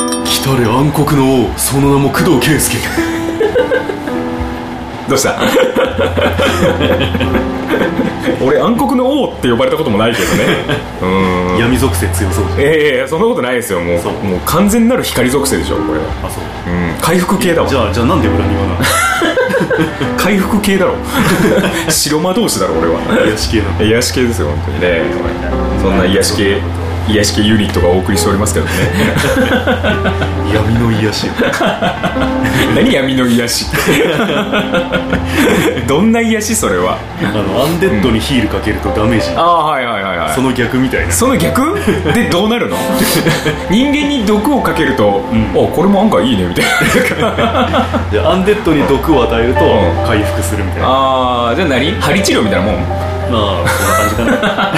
来たれ暗黒の王その名も工藤圭介。どうした？俺暗黒の王って呼ばれたこともないけどね。うん。闇属性強そう。じゃんええそんなことないですよ。もうそう。もう完全なる光属性でしょこれは。あそう。うん。回復系だわ。じゃあじゃあなんで裏庭なの？回復系だろ。白魔導士だろ俺は。癒し系なの癒し系ですよ本当にね。そんな癒し系癒し系ユニットがお送りしておりますけどね。闇の癒し。何闇の癒し？どんな癒しそれは？あのアンデッドにヒールかけるとダメージ。ああはいはいはいはい。その逆みたいな。その逆？でどうなるの？人間に毒をかけると、ん。あこれも案外いいねみたいな。でアンデッドに毒を与えるとうん。回復するみたいな。ああじゃあ何？針治療みたいなもん。まあそんな感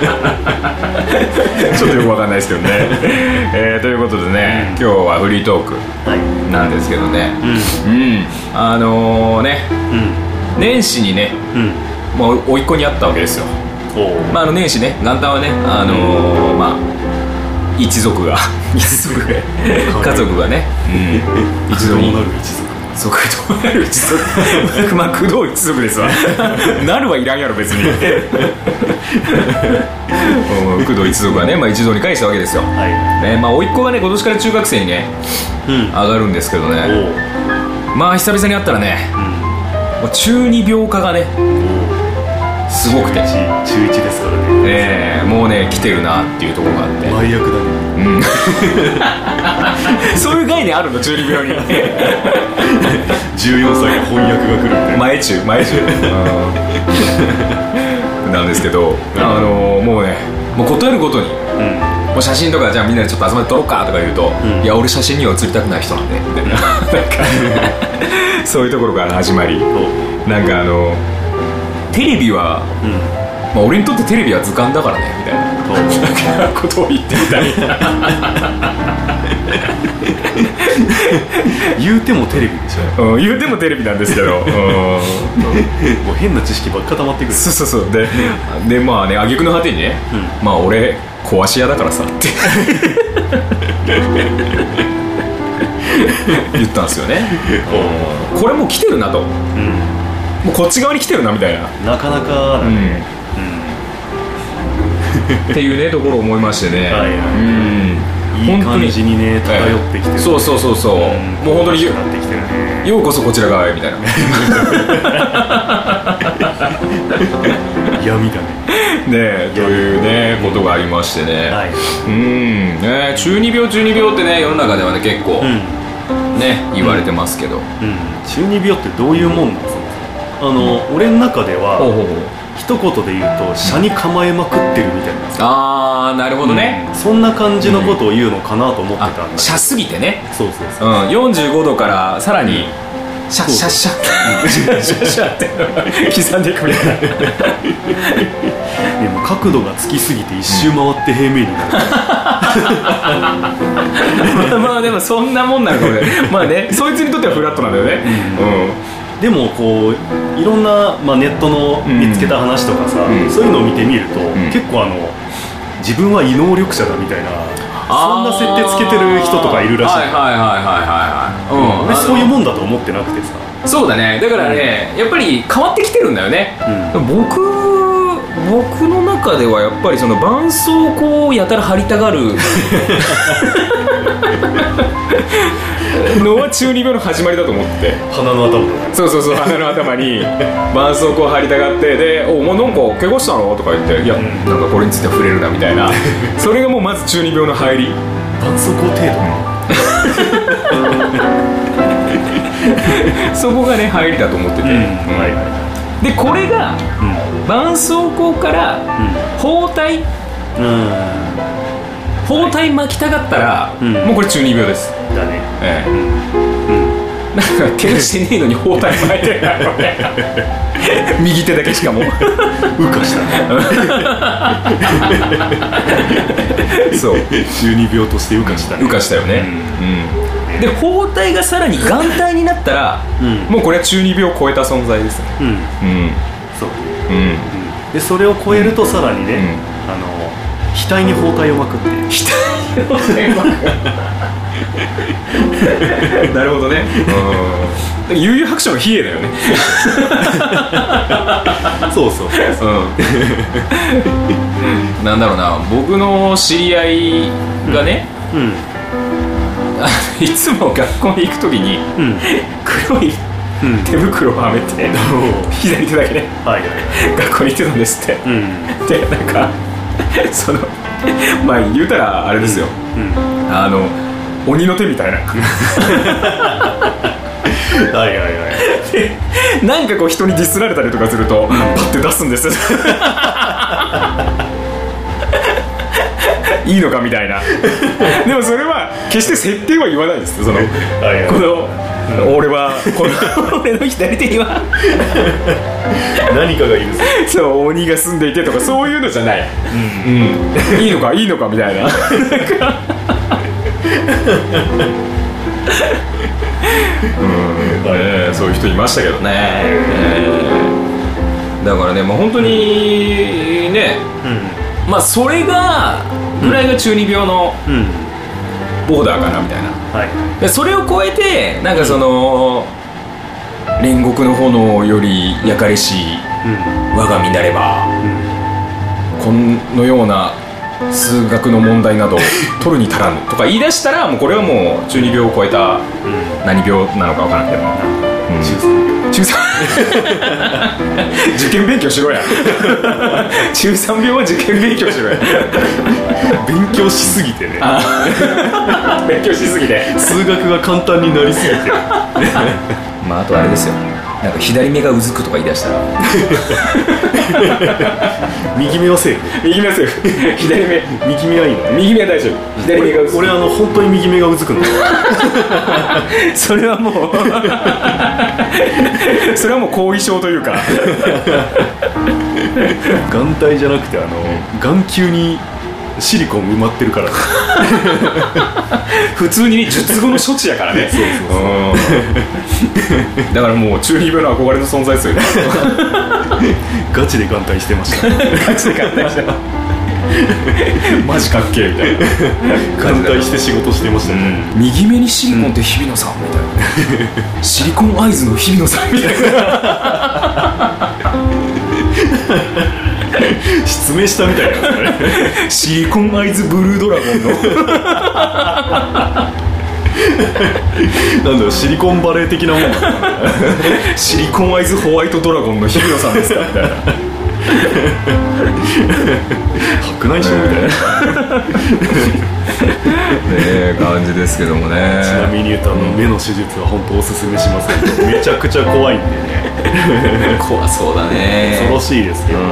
じかなちょっとよくわかんないですけどね、えーということでね、今日はフリートークはい。なんですけどね。ううん。あのね。ん。年始にねうん。うんもう甥っ子に会ったわけですよ。まああの年始ね元旦はねあのーまあ一族が 一族が家族がね、うん、一度に族そう工藤なる一族。まあ工藤一族ですわ。なるはいらんやろ別に。うん工藤一族はね、まあ、一堂に会したわけですよ、はねまあ甥っ子がね今年から中学生にねいうん。上がるんですけどおね。おまあ久々に会ったらねもう中二病化がねすごくて。中1中1ですからね。えーもうね来てるなっていうところがあって。前役だね そういう概念あるの？中二病に。14歳の翻訳が来るみたいな前中前中うんなんですけど、あのもうねもう答えるごとにうん。もう写真とかじゃあみんなでちょっと集まって撮ろうかとか言うと、うん。いや俺写真には写りたくない人なんで。みたいなそういうところから始まり。おなんかあのテレビは、うんまあ、俺にとってテレビは図鑑だからねみたいな。ことを言ってみたり言うてもテレビでしょ。うん言うてもテレビなんですけど、うん。もう変な知識ばっか溜まってくる。そうそうそう。ででまあね挙句の果てにね、まあ俺壊し屋だからさって。言ったんですよね。う。ん。これもう来てるなと。もうん。うこっち側に来てるなみたいな、なかなかだうん。ねっていうねところを思いましてね、はいはい。うん。いい本当に。感じにね漂ってきてる。そうそうそうそう、ん。もう本当にようこそこちら側へみたいな。闇だね。ねというねことがありましてね、はい。うん。ね中二病中二病ってね世の中ではね結構うん。ね、言われてますけど、うん。中二病ってどういうもんなんですか？あの俺の中ではほうほうほう一言で言うと車に構えまくってるみたいな。ああなるほどね、そんな感じのことを言うのかなと思ってたんだあシャすぎてね。そうそうそう。うん45度からさらにシャッシャッシャッ。シャッシャッシャッって。刻んでいくみたいなでも角度がつきすぎて一周回って平面になる。まあまあでもそんなもんなのかもね。まあねそいつにとってはフラットなんだよねでもこういろんな、まあ、ネットのうん。見つけた話とかさ、うん。そういうのを見てみると、ん。結構あの自分は異能力者だみたいなそんな設定つけてる人とかいるらしい、はいはいはいはいはいはい、俺そういうんもんだと思ってなくてさ、そうだね。だからねやっぱり変わってきてるんだよね、僕僕の中ではやっぱりその絆創膏をやたら貼りたがる のは中二病の始まりだと思って。て鼻の頭。そうそうそう鼻の頭に 絆創膏を貼りたがってで「おお前なんか怪我したの?」とか言って「いや、ん。なんかこれについては触れるな」みたいな。それがもうまず中二病の入り。絆創膏程度 そこがね入りだと思ってて、うん。でこれがい絆創膏から包帯。うん。包帯巻きたがったら、うん。もうこれ中二病です。うんだねええ。うん。うん。なんか怪我してねえのに包帯巻いてる右手だけしかも羽化した。ねそう。中二病として羽化した。ね浮かしたよね。うん、で包帯がさらに眼帯になったら、うん。もうこれは中二病を超えた存在ですね。うん。うん。そう。うん。うんでそれを超えるとさらにね、あの額。に包帯を巻くっていう額。なるほどねうん悠々白書の比叡だよねそうそうそううんなんだろうな僕の知り合いがね、うんいつも学校に行く時にうん黒い手袋をはめて左手だけね学校に行ってたんですってうんでなんか そのまあ言うたらあれですよ、うん。あの鬼の手みたいな。はいはいはい。でなんかこう人にディスられたりとかすると、パッて出すんです。よいいのかみたいな。でもそれは決して設定は言わないです。よその、この、俺は。こ の俺の左手には。何かがいるぞ。そう鬼が住んでいてとかそういうのじゃない、うん。いいのかいいのかみたいな。うん。ねそういう人いましたけどね、え。ーだからねもう本当にね。うまあそれがぐらいが中二病のんうんボーダーかなみたいな。はい。でそれを超えてなんかその煉獄の炎より焼かれしうん。我が身なればうん。このような数学の問題など 取るに足らぬ。とか言い出したらもうこれはもう中二病を超えたうん。何病なのか分からんけど、うん中三。中3受験勉強しろや。中3病は受験勉強しろや。勉強しすぎてね。勉強しすぎて。数学が簡単になりすぎて。まああとあれですよなんか左目がうずくとか言い出したら。右目はセーフ。右目ですよ左目右目はいいの？右目は大丈夫。左目がうずく。俺あの本当に右目がうずくの それはもう。それはもう後遺症というか。眼帯じゃなくてあの眼球にシリコン埋まってるから 普通にね術後の処置やからね。そうそうう。ん。だからもう中二病の憧れの存在ですよね。ガチで眼帯してました。ガチで簡単にしてマジかっけえみたいな。眼帯して仕事してましたね、右目にシリコンって日比野さんみたいな。シリコンアイズの日比野さんみたい 失明したみたいな シリコンアイズブルードラゴンの。なんだろうシリコンバレー的なもんシリコンアイズホワイトドラゴンの日比野さんですかみたいな。白内障みたいな、ねえ感じですけどもね。ちなみに言うとあの目の手術は本当おすすめしませんめちゃくちゃ怖いんでね怖そうだ恐ねろしいですけどね。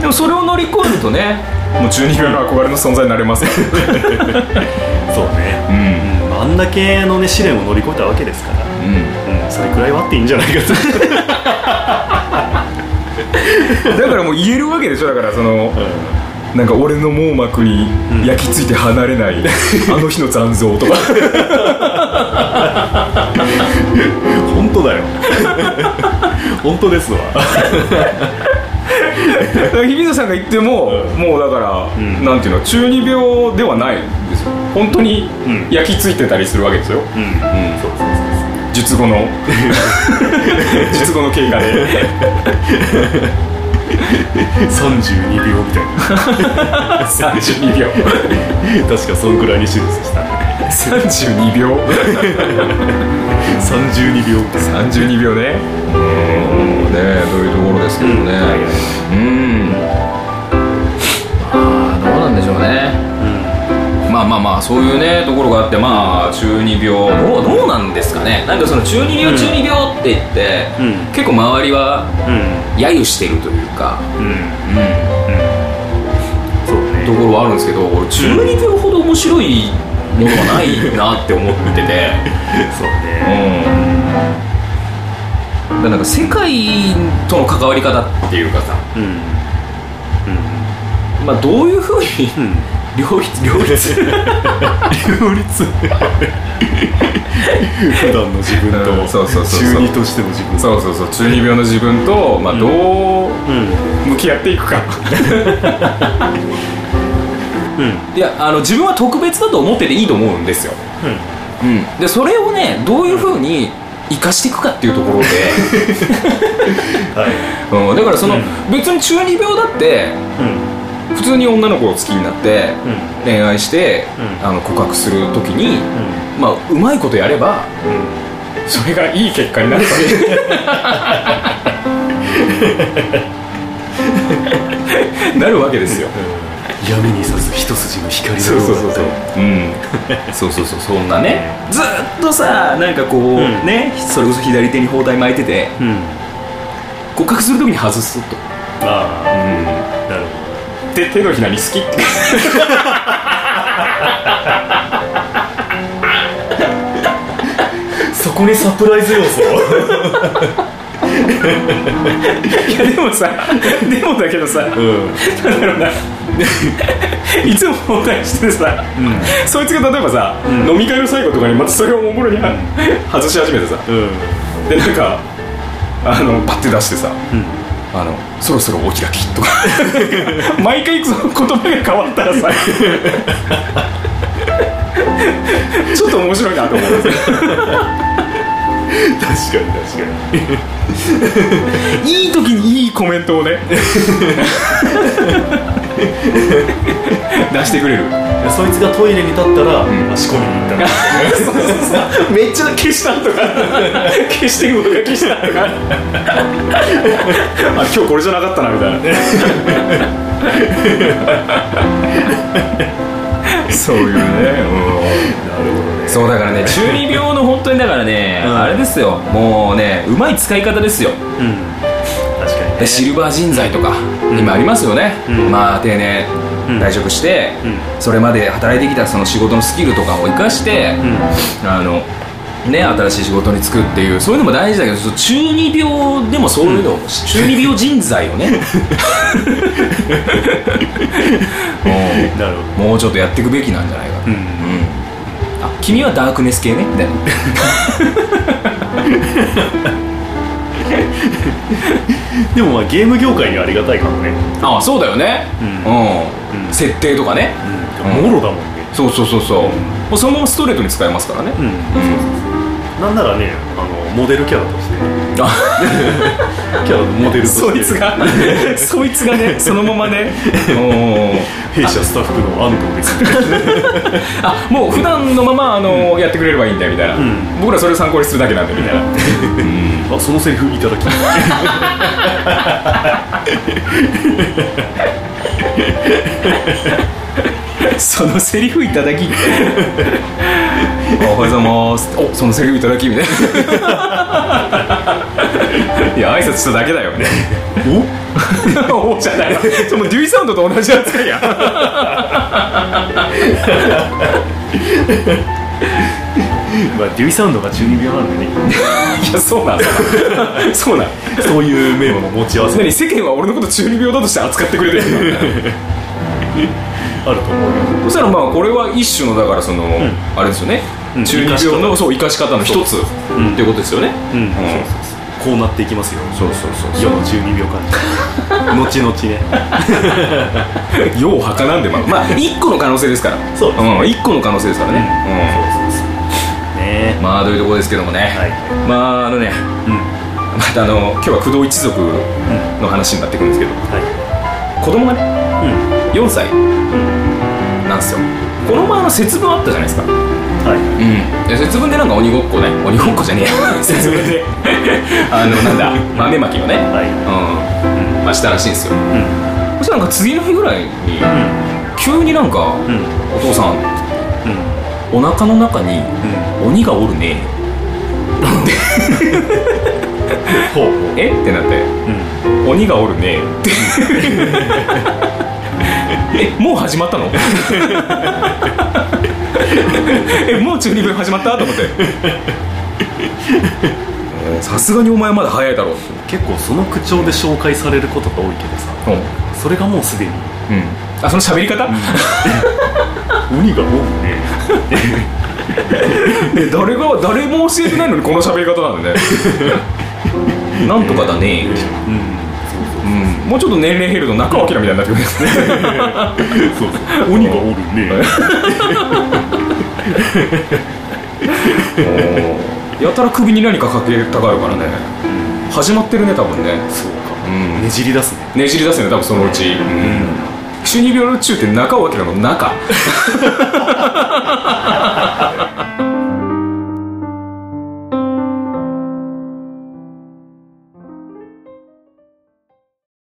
でもそれを乗り越えるとねもう中二病の憧れの存在になれますよ そうね、うん。うん、あんだけのね試練を乗り越えたわけですから、うん。うん、それくらいはあっていいんじゃないかと。だからもう言えるわけでしょだからその、なんか俺の網膜に焼き付いて離れない、あの日の残像とか。本当だよ本当ですわ。日比野さんが言っても、うん。もうだから、ん。なんていうの中二病ではないんですよ。本当にうん。焼き付いてたりするわけですよ、うん、うん、そうそう術後の。術後の経過で。そう32秒みたい32 秒。な確かそんくらいに手術した32秒。32秒みたいな32秒ね。うんねどういうところですけどもね。うん。まあどうなんでしょうね。まあまあまあそういうねところがあってまあ中二病どうどうなんですかね。なんかその中二病中二病って言って、うん。結構周りはうん。揶揄してるというか、うん。うん。うそうところはあるんですけど俺中二病ほど面白いものはないなって思ってて。そうね。うん。だなんか世界との関わり方っていうかさ、うん。うん。まあ、どういうふうにうん。両立両立？両立。普段の自分と、うんそうそうそうそう。中二としての自分。そうそうそう。中二病の自分と、まあ、どううん。向き合っていくか。う んいやあの自分は特別だと思ってていいと思うんですよ、うん。うん、でそれをねどういうふうに生かしていくかっていうところで、はい。うん、だからその、うん。別に中二病だってうん。普通に女の子を好きになってうん。恋愛して、うん。あの告白する時に、うまあうまいことやればんうん。それがいい結果になる。わ けなるわけですよ闇に差す一筋の光そうそうそうそうう。うん。そうそうそうそんなね。ずっとさなんかこう、うん。ねそれこそ左手に包帯巻いててうん。告白する時に外すと。ああうん。なるほで手のひらに好きって。ど そこにサプライズ要素 いやでもさでもだけどさうん。なんだろうないつも包帯してさ、うそいつが例えばさ、うん。飲み会の最後とかにまたそれをおもろに外し始めてさうん。でなんかあのパッて出してさうん。あのそろそろお開きとか。毎回その言葉が変わったらさ ちょっと面白いなと思う。んですよ確かに確かに。いい時にいいコメントをね。出してくれる。そいつがトイレに立ったら、ん。あ仕込みに行った。らそうそうそう。めっちゃ消したとか。消してることが消したとか。あ今日これじゃなかったなみたいな。そういうね、なるほどねそうだからね中二病の本当にだからね、うん。あれですよ。もうねうまい使い方ですよ。うん。確かにね。でシルバー人材とか、うん。今ありますよね、うん。まあ定年うん。退職して、うん。それまで働いてきたその仕事のスキルとかを生かして、うん。あのね、新しい仕事に就くっていうそういうのも大事だけど中二病でもそういうの、中二病人材をね。もうちょっとやっていくべきなんじゃないかうん。うんあ君はダークネス系ね。みたいなでもまあゲーム業界にはありがたいかもね。あそうだよね。ううん。ん、設定とかね。うん。もろだもんね。そうそうそうそう、もうそのままストレートに使えますからね、うん。なんならねあのモデルキャラとしてキャラのモデルとして。そいつが。そいつがねそのままね。お弊社スタッフの安藤です。あもう普段のままあの、やってくれればいいんだよみたいな、ん。僕らそれを参考にするだけなんでみたいな、あそのセリフいただき。そのセリフいただき。おはようございます。おそのセリフいただきみたいないや挨拶しただけだよねお？お？じゃないわ。そのデュイサウンドと同じ扱いや。まあデュイサウンドが中二病なんでね。いやそうなんそうなん。そういう面も持ち合わせ。何世間は俺のこと中二病だとして扱ってくれてるの？あると思うよ。そしたらまあこれは一種のだからその、あれですよね、うん。中二病のそう生かし方の一つう。ん。っていうことですよね。うん、そうそうそうこうなっていきますよ。そうそうそう世の中二病患者後々ね。ようはかなんでまあまあ 一個の可能性ですから。そうですん、一個の可能性ですからね、そうそうそうねう。ん、まあというところですけどもね、はい。まああのねうん。またあの今日は工藤一族の話になってくるんですけど。は子供がねいうん。4歳なんですよこの前あの節分あったじゃないですか。はい。うん。で節分でなんか鬼ごっこね。鬼ごっこじゃねえや。節分で。あのなんだ。豆まきをね、はい。うん。まあしたらしいんですよ。うん。そしたらなんか次の日ぐらいに急になんか、うん。お父さんうん。お腹の中に鬼がおるね。ほう ほう。え？ってなって。うん。鬼がおるね。ってえもう始まったの？えもう中二病始まった？と思って。えーさすがにお前まだ早いだろう結構その口調で紹介されることが多いけどさうん、それがもうすでに。うん、あその喋り方、鬼がおるね。え誰が誰も教えてないのにこの喋り方なんでね。なんとかだねうんもうちょっと年齢減ると中尾明みたいになってくるんですね。そうそう。鬼がおるね。やたら首に何かかけたがるからね。始まってるね多分ね。そうか。うん。ねじり出すね。ねじり出すよね多分そのうち、うん。中二病の中って中尾明の中